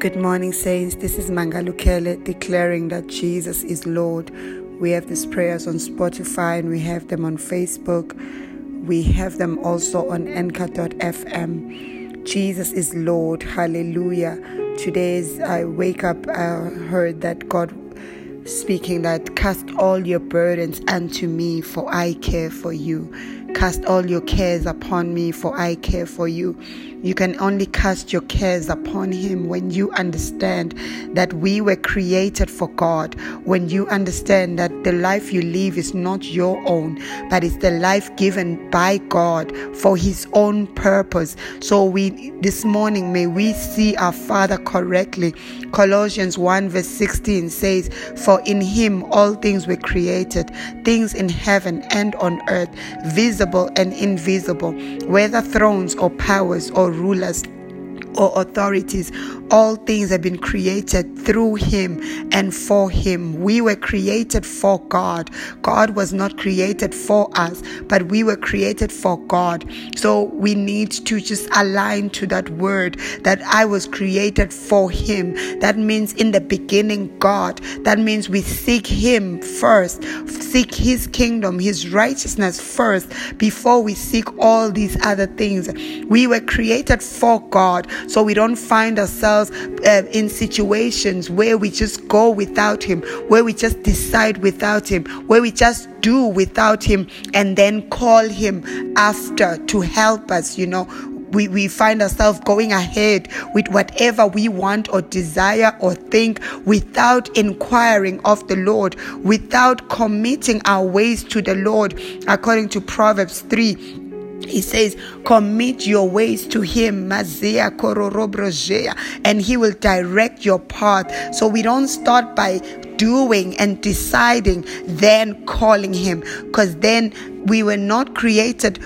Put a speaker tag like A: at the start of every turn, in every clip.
A: Good morning, saints. This is Mangalukele declaring that Jesus is Lord. We have these prayers on Spotify and we have them on Facebook. We have them also on Anchor.fm. Jesus is Lord. Hallelujah. Today's I wake up, I heard that God speaking that cast all your burdens unto me, for I care for you. Cast all your cares upon me, for I care for you. You can only cast your cares upon Him when you understand that we were created for God. When you understand that the life you live is not your own, but it's the life given by God for His own purpose. So we this morning may we see our Father correctly. Colossians 1 verse 16 says, For in Him all things were created, things in heaven and on earth, visible and invisible, whether thrones or powers or rulers or authorities. All things have been created through Him and for Him. We were created for God. God was not created for us, but we were created for God. So we need to just align to that word that I was created for Him. That means in the beginning, God. That means we seek Him first, seek His kingdom, His righteousness first before we seek all these other things. We were created for God. So we don't find ourselves uh, in situations where we just go without Him, where we just decide without Him, where we just do without Him and then call Him after to help us, you know. We, we find ourselves going ahead with whatever we want or desire or think without inquiring of the Lord, without committing our ways to the Lord, according to Proverbs 3 he says, Commit your ways to Him, and He will direct your path. So we don't start by doing and deciding, then calling Him, because then we were not created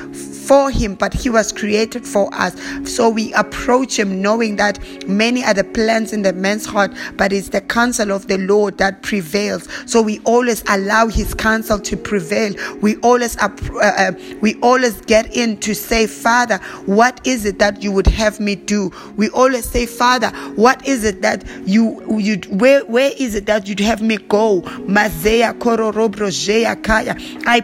A: for him, but he was created for us. So we approach him knowing that many are the plans in the man's heart, but it's the counsel of the Lord that prevails. So we always allow his counsel to prevail. We always uh, uh, we always get in to say, Father, what is it that you would have me do? We always say, Father, what is it that you you where where is it that you'd have me go? I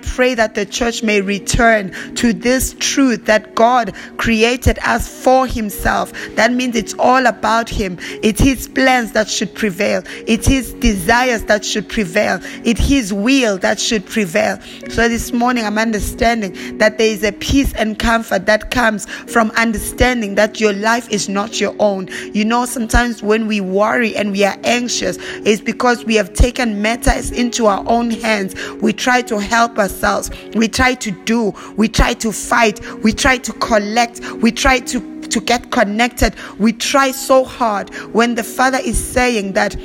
A: pray that the church may return to this truth that God created us for Himself. That means it's all about Him. It's His plans that should prevail. It's His desires that should prevail. It's His will that should prevail. So this morning I'm understanding that there is a peace and comfort that comes from understanding that your life is not your own. You know, sometimes when we worry and we are anxious, it's because we have taken matters into our own hands. We try to help ourselves. We try to do. We try to fight fight, we try to collect, we try to to get connected. We try so hard when the Father is saying that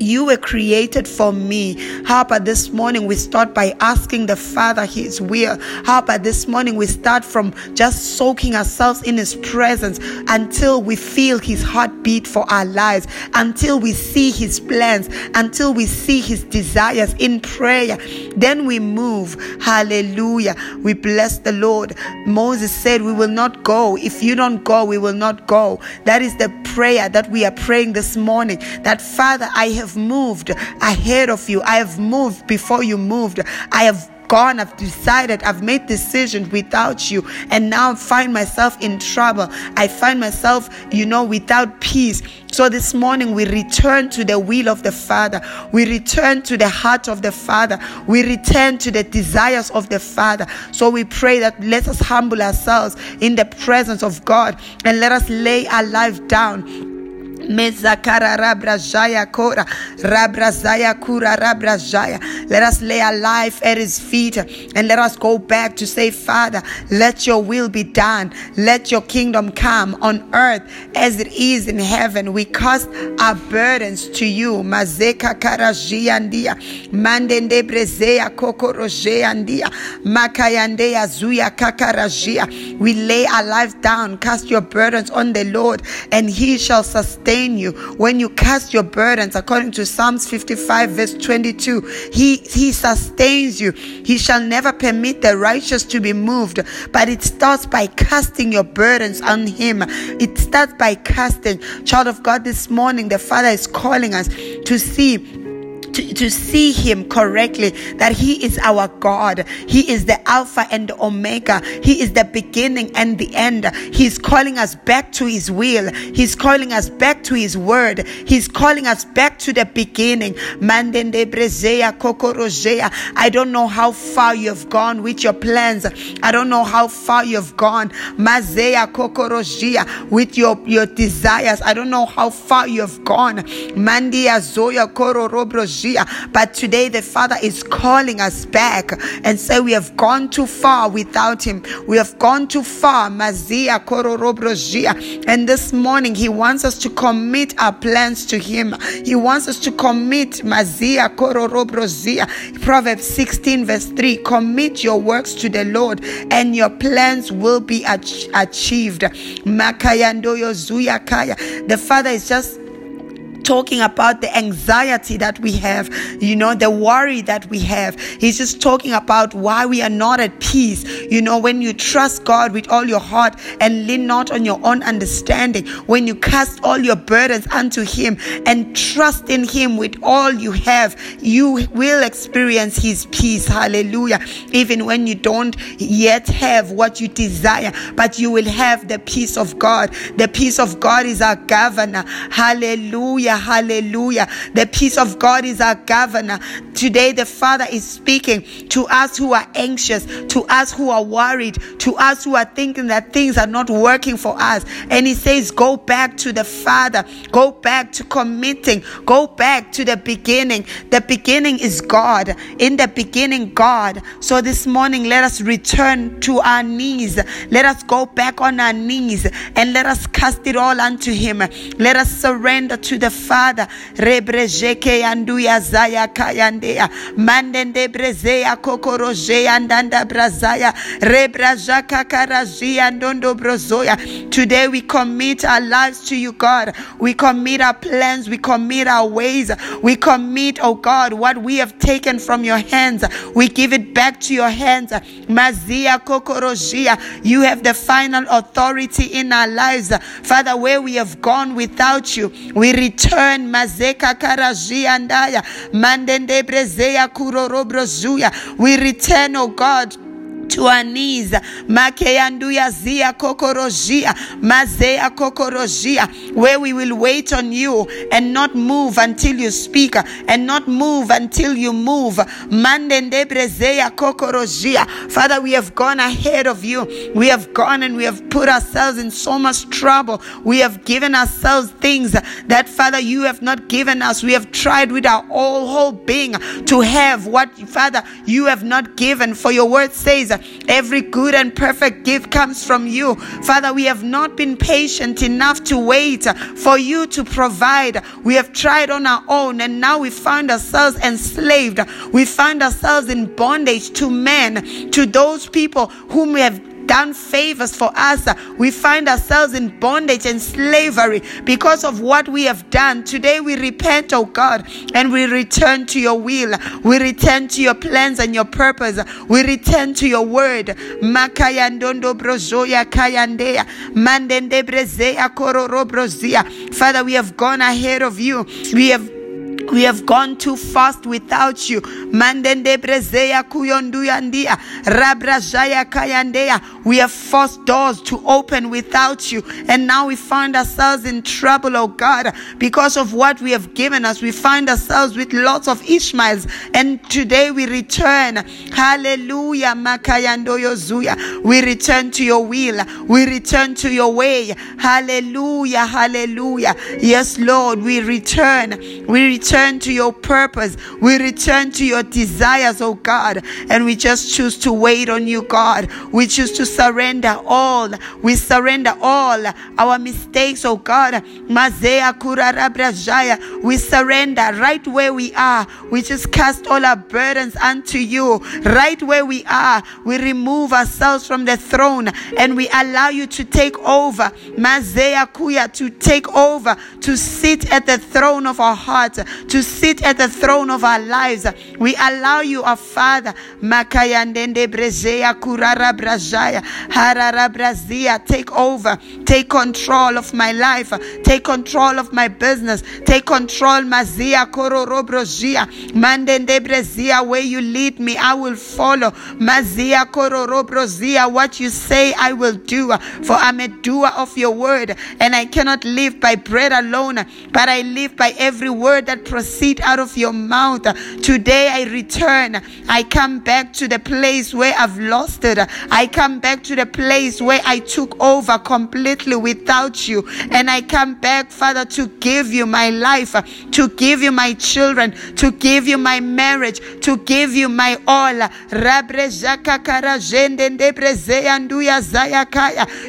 A: you were created for me. How about this morning we start by asking the Father His will? How about this morning we start from just soaking ourselves in His presence until we feel His heartbeat for our lives, until we see His plans, until we see His desires in prayer. Then we move. Hallelujah. We bless the Lord. Moses said, We will not go. If you don't go, we will not go. That is the prayer that we are praying this morning. That Father, I have have moved ahead of you. I have moved before you moved. I have gone, I've decided, I've made decisions without you, and now I find myself in trouble. I find myself, you know, without peace. So this morning we return to the will of the Father. We return to the heart of the Father. We return to the desires of the Father. So we pray that let us humble ourselves in the presence of God and let us lay our life down Mezakara Rabrazaya Kora Rabrazaya Kura Rabrazaya. Let us lay our life at his feet and let us go back to say, Father, let your will be done. Let your kingdom come on earth as it is in heaven. We cast our burdens to you. Mazeka Karajiandia Mandende Brezea Kokorojeandia Makayandeya Zuya Kakarajia. We lay our life down. Cast your burdens on the Lord and he shall sustain sustain you. When you cast your burdens, according to Psalms 55, verse 22, He, he sustains you. He shall never permit the righteous to be moved. But it starts by casting your burdens on Him. It starts by casting. Child of God, this morning, the Father is calling us to see to, to see him correctly that he is our God. He is the Alpha and the Omega. He is the beginning and the end. He's calling us back to his will. He's calling us back to his word. He's calling us back to the beginning. I don't know how far you have gone with your plans. I don't know how far you've gone. With your, your desires. I don't know how far you have gone. Mandia Zoya but today the Father is calling us back and say we have gone too far without Him. We have gone too far. Mazia And this morning He wants us to commit our plans to Him. He wants us to commit Mazia Proverbs 16 verse 3. Commit your works to the Lord and your plans will be achieved. The Father is just talking about the anxiety that we have, you know, the worry that we have. He's just talking about why we are not at peace. You know, when you trust God with all your heart and lean not on your own understanding, when you cast all your burdens unto Him and trust in Him with all you have, you will experience His peace. Hallelujah. Even when you don't yet have what you desire, but you will have the peace of God. The peace of God is our governor. Hallelujah. Hallelujah. The peace of God is our governor. Today, the Father is speaking to us who are anxious, to us who are worried, to us who are thinking that things are not working for us. And He says, Go back to the Father, go back to committing, go back to the beginning. The beginning is God. In the beginning, God. So this morning, let us return to our knees. Let us go back on our knees and let us cast it all unto Him. Let us surrender to the Father. Rebrejeke anduya zaya kayandea. Mandende brezea kokoroje andanda brazaya. Rebrajaka karajia ndondo brozoya. Today we commit our lives to you, God. We commit our plans. We commit our ways. We commit, oh God, what we have taken from your hands. We give it back to your hands. Mazia kokorojia. You have the final authority in our lives. Father, where we have gone without you, we return mazeka mandende we return oh god to our knees. Makeyanduya zia kokorojia, mazea kokorojia, where we will wait on you and not move until you speak and not move until you move. Mandendebrezeya kokorojia. Father, we have gone ahead of you. We have gone and we have put ourselves in so much trouble. We have given ourselves things that, Father, you have not given us. We have tried with our whole, whole being to have what, Father, you have not given. For your word says, Every good and perfect gift comes from you. Father, we have not been patient enough to wait for you to provide. We have tried on our own and now we find ourselves enslaved. We find ourselves in bondage to men, to those people whom we have done favors for us. We find ourselves in bondage and slavery because of what we have done. Today we repent, oh God, and we return to your will. We return to your plans and your purpose. We return to your word. Mandende brezea. Father, we have gone ahead of you. We have we have gone too fast without you. Mandende brezeya kuyonduyandia. We have forced doors to open without you. And now we find ourselves in trouble, oh God, because of what we have given us. We find ourselves with lots of Ishmaels. And today we return. Hallelujah. Makayando yozuya. We return to your will. We return to your way. Hallelujah. Hallelujah. Yes, Lord, we return. We return return to your purpose. We return to your desires, oh God. And we just choose to wait on you, God. We choose to surrender all. We surrender all our mistakes, oh God. We surrender right where we are. We just cast all our burdens unto you. Right where we are, we remove ourselves from the throne and we allow you to take over. Kuya to take over, to sit at the throne of our hearts, to sit at the throne of our lives. We allow you, our Father. Makayandende brezea kurara brazaya harara brazia. Take over, take control of my life, take control of my business, take control. Mazia kororobrojia mandende brezia. Where you lead me, I will follow. Mazia kororobrozia. What you say, I will do. For I'm a doer of your word, and I cannot live by bread alone, but I live by every word that proceed out of your mouth. Today I return. I come back to the place where I've lost it. I come back to the place where I took over completely without you. And I come back, Father, to give you my life, to give you my children, to give you my marriage, to give you my all.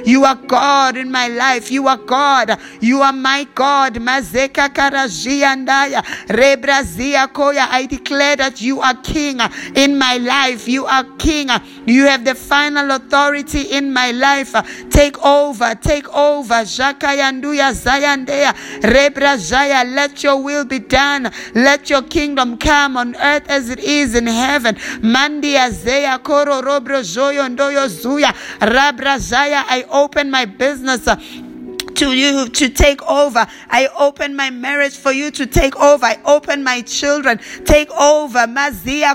A: You are God in my life. You are God. You are my God. Mazeka karajiandaya. Koya. I declare that you are King in my life. You are King. You have the final authority in my life. Take over. Take over. Jakayanduya zayandea. Rebrazaya. Let your will be done. Let your kingdom come on earth as it is in heaven. Mandia zeya koro robro joyo ndoyo zuya. Rabrazaya. I open my business to you to take over. I open my marriage for you to take over. I open my children. Take over. Mazia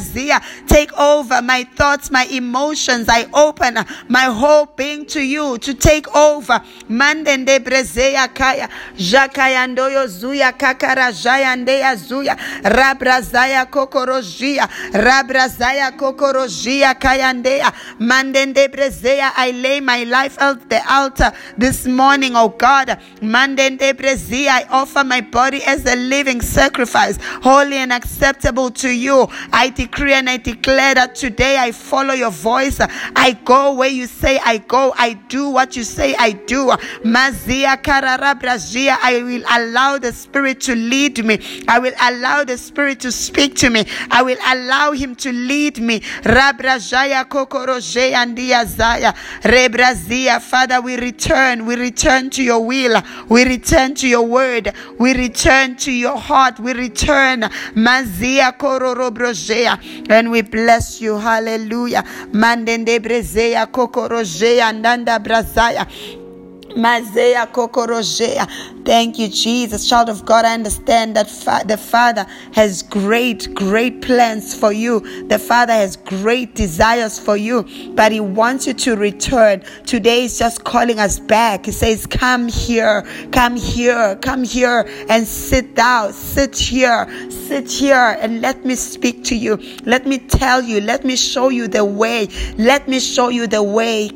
A: zia. Take over my thoughts, my emotions. I open my whole being to you to take over. Mandende brezeya kaya. Jakayandoyo zuya kakara jayandeya zuya. Rabrazaya kokorojia. Rabrazaya kokorojia kayandeya. Mandende brezeya. I lay my life at the altar this morning, oh God. Mandende brezi, I offer my body as a living sacrifice, holy and acceptable to you. I decree and I declare that today I follow your voice. I go where you say I go. I do what you say I do. I will allow the Spirit to lead me. I will allow the Spirit to speak to me. I will allow Him to lead me. Father, we return. We return to your will. We return to your word. We return to your heart. We return. And we bless you. Hallelujah. Mandende brezea kokorojea ndanda brazaya. Mazea kokorojea. Thank you, Jesus. Child of God, I understand that fa- the Father has great, great plans for you. The Father has great desires for you, but He wants you to return. Today is just calling us back. He says, Come here, come here, come here and sit down, sit here, sit here, and let me speak to you. Let me tell you, let me show you the way. Let me show you the way.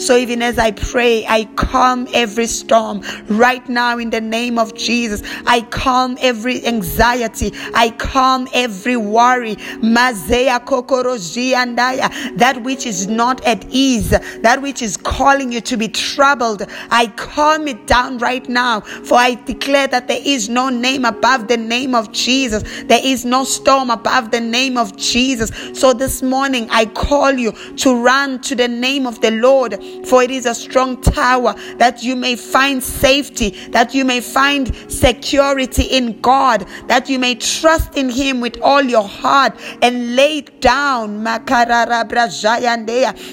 A: So even as I pray, I calm every storm right now in the name of Jesus. I calm every anxiety. I calm every worry. That which is not at ease, that which is calling you to be troubled. I calm it down right now. For I declare that there is no name above the name of Jesus. There is no storm above the name of Jesus. So this morning I call you to run to the name of the Lord, for it is a strong tower that you may find safety, that you may find security in God, that you may trust in Him with all your heart and lay down,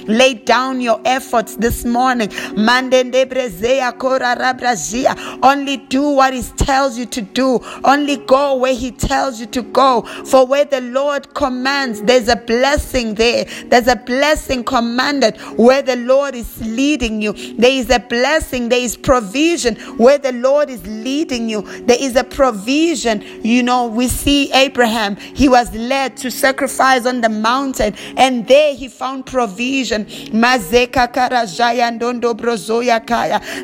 A: lay down your efforts this morning. Only do what He tells you to do, only go where He tells you to go. For where the Lord commands, there's a blessing there, there's a blessing commanded where the Lord is leading you. There is a blessing, there is provision where the Lord is leading you. There is a provision. You know, we see Abraham, he was led to sacrifice on the mountain, and there he found provision.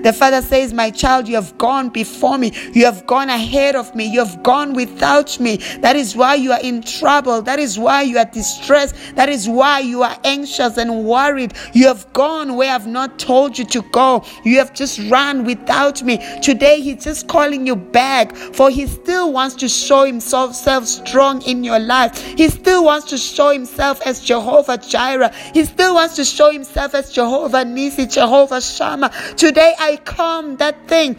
A: The father says, My child, you have gone before me, you have gone ahead of me, you have gone without me. That is why you are in trouble, that is why you are distressed, that is why you are anxious and worried. You have gone where I've not told you to go, you have just run without me. Today, He's just calling you back, for He still wants to show Himself strong in your life. He still wants to show Himself as Jehovah Jireh. He still wants to show Himself as Jehovah Nisi, Jehovah Shammah. Today, I come that thing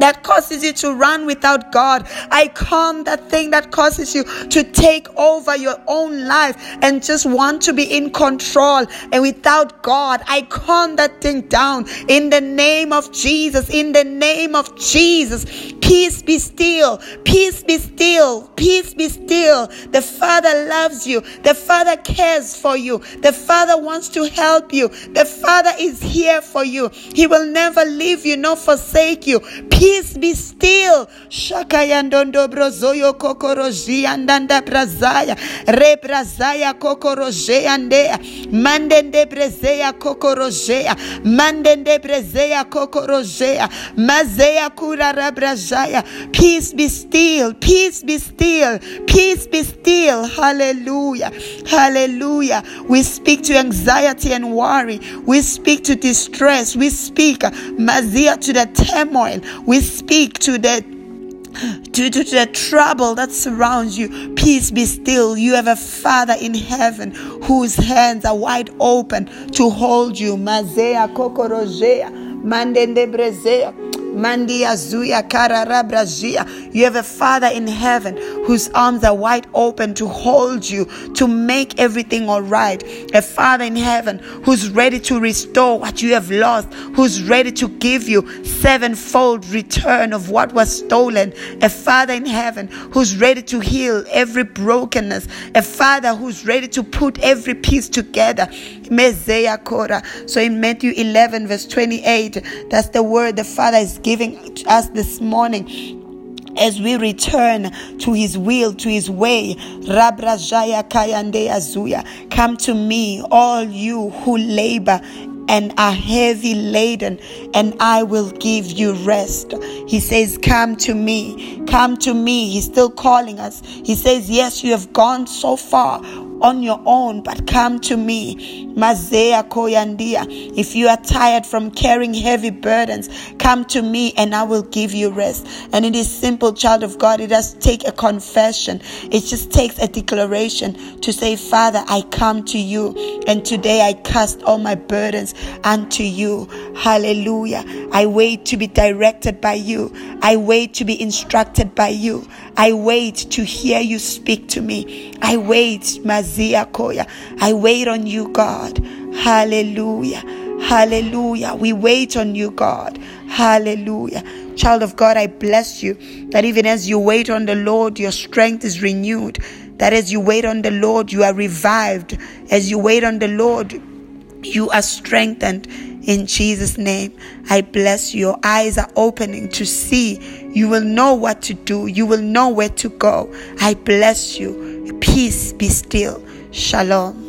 A: that causes you to run without God. I calm that thing that causes you to take over your own life and just want to be in control and without God. I calm that thing down in the name of Jesus. In the name of Jesus. Peace be still. Peace be still. Peace be still. The Father loves you. The Father cares for you. The Father wants to help you. The Father is here for you. He will never leave you nor forsake you. Peace Peace be still. Shakayandondo brozoyo kokoroji andanda brazaya. Rebrazaya kokoroje andea. Mandende brezeya kokorojea. Mandende brezeya kokorojea. Mazea kura rabrazaya. Peace be still. Peace be still. Peace be still. Hallelujah. Hallelujah. We speak to anxiety and worry. We speak to distress. We speak uh, mazia to the turmoil. We we speak to the to, to, the trouble that surrounds you. Peace be still. You have a Father in heaven whose hands are wide open to hold you. Mandia Zuya Kararabrazia. You have a Father in heaven whose arms are wide open to hold you, to make everything all right. A Father in heaven who's ready to restore what you have lost, who's ready to give you sevenfold return of what was stolen. A Father in heaven who's ready to heal every brokenness. A Father who's ready to put every piece together. So in Matthew 11, verse 28, that's the word the Father is giving to us this morning as we return to his will, to his way. Rabrajaya Kayande Azuya. Come to me, all you who labor and are heavy laden, and I will give you rest. He says, Come to me, come to me. He's still calling us. He says, Yes, you have gone so far on your own, but come to me. Mazea koyandia. If you are tired from carrying heavy burdens, come to me and I will give you rest. And it is simple, child of God. It does take a confession. It just takes a declaration to say, Father, I come to you. And today I cast all my burdens unto you. Hallelujah. I wait to be directed by you. I wait to be instructed by you. I wait to hear you speak to me. I wait, Mazia Koya. I wait on you, God. Hallelujah. Hallelujah. We wait on you, God. Hallelujah. Child of God, I bless you that even as you wait on the Lord, your strength is renewed. That as you wait on the Lord, you are revived. As you wait on the Lord, you are strengthened in Jesus' name. I bless you. Your eyes are opening to see. You will know what to do. You will know where to go. I bless you. Peace be still. Shalom.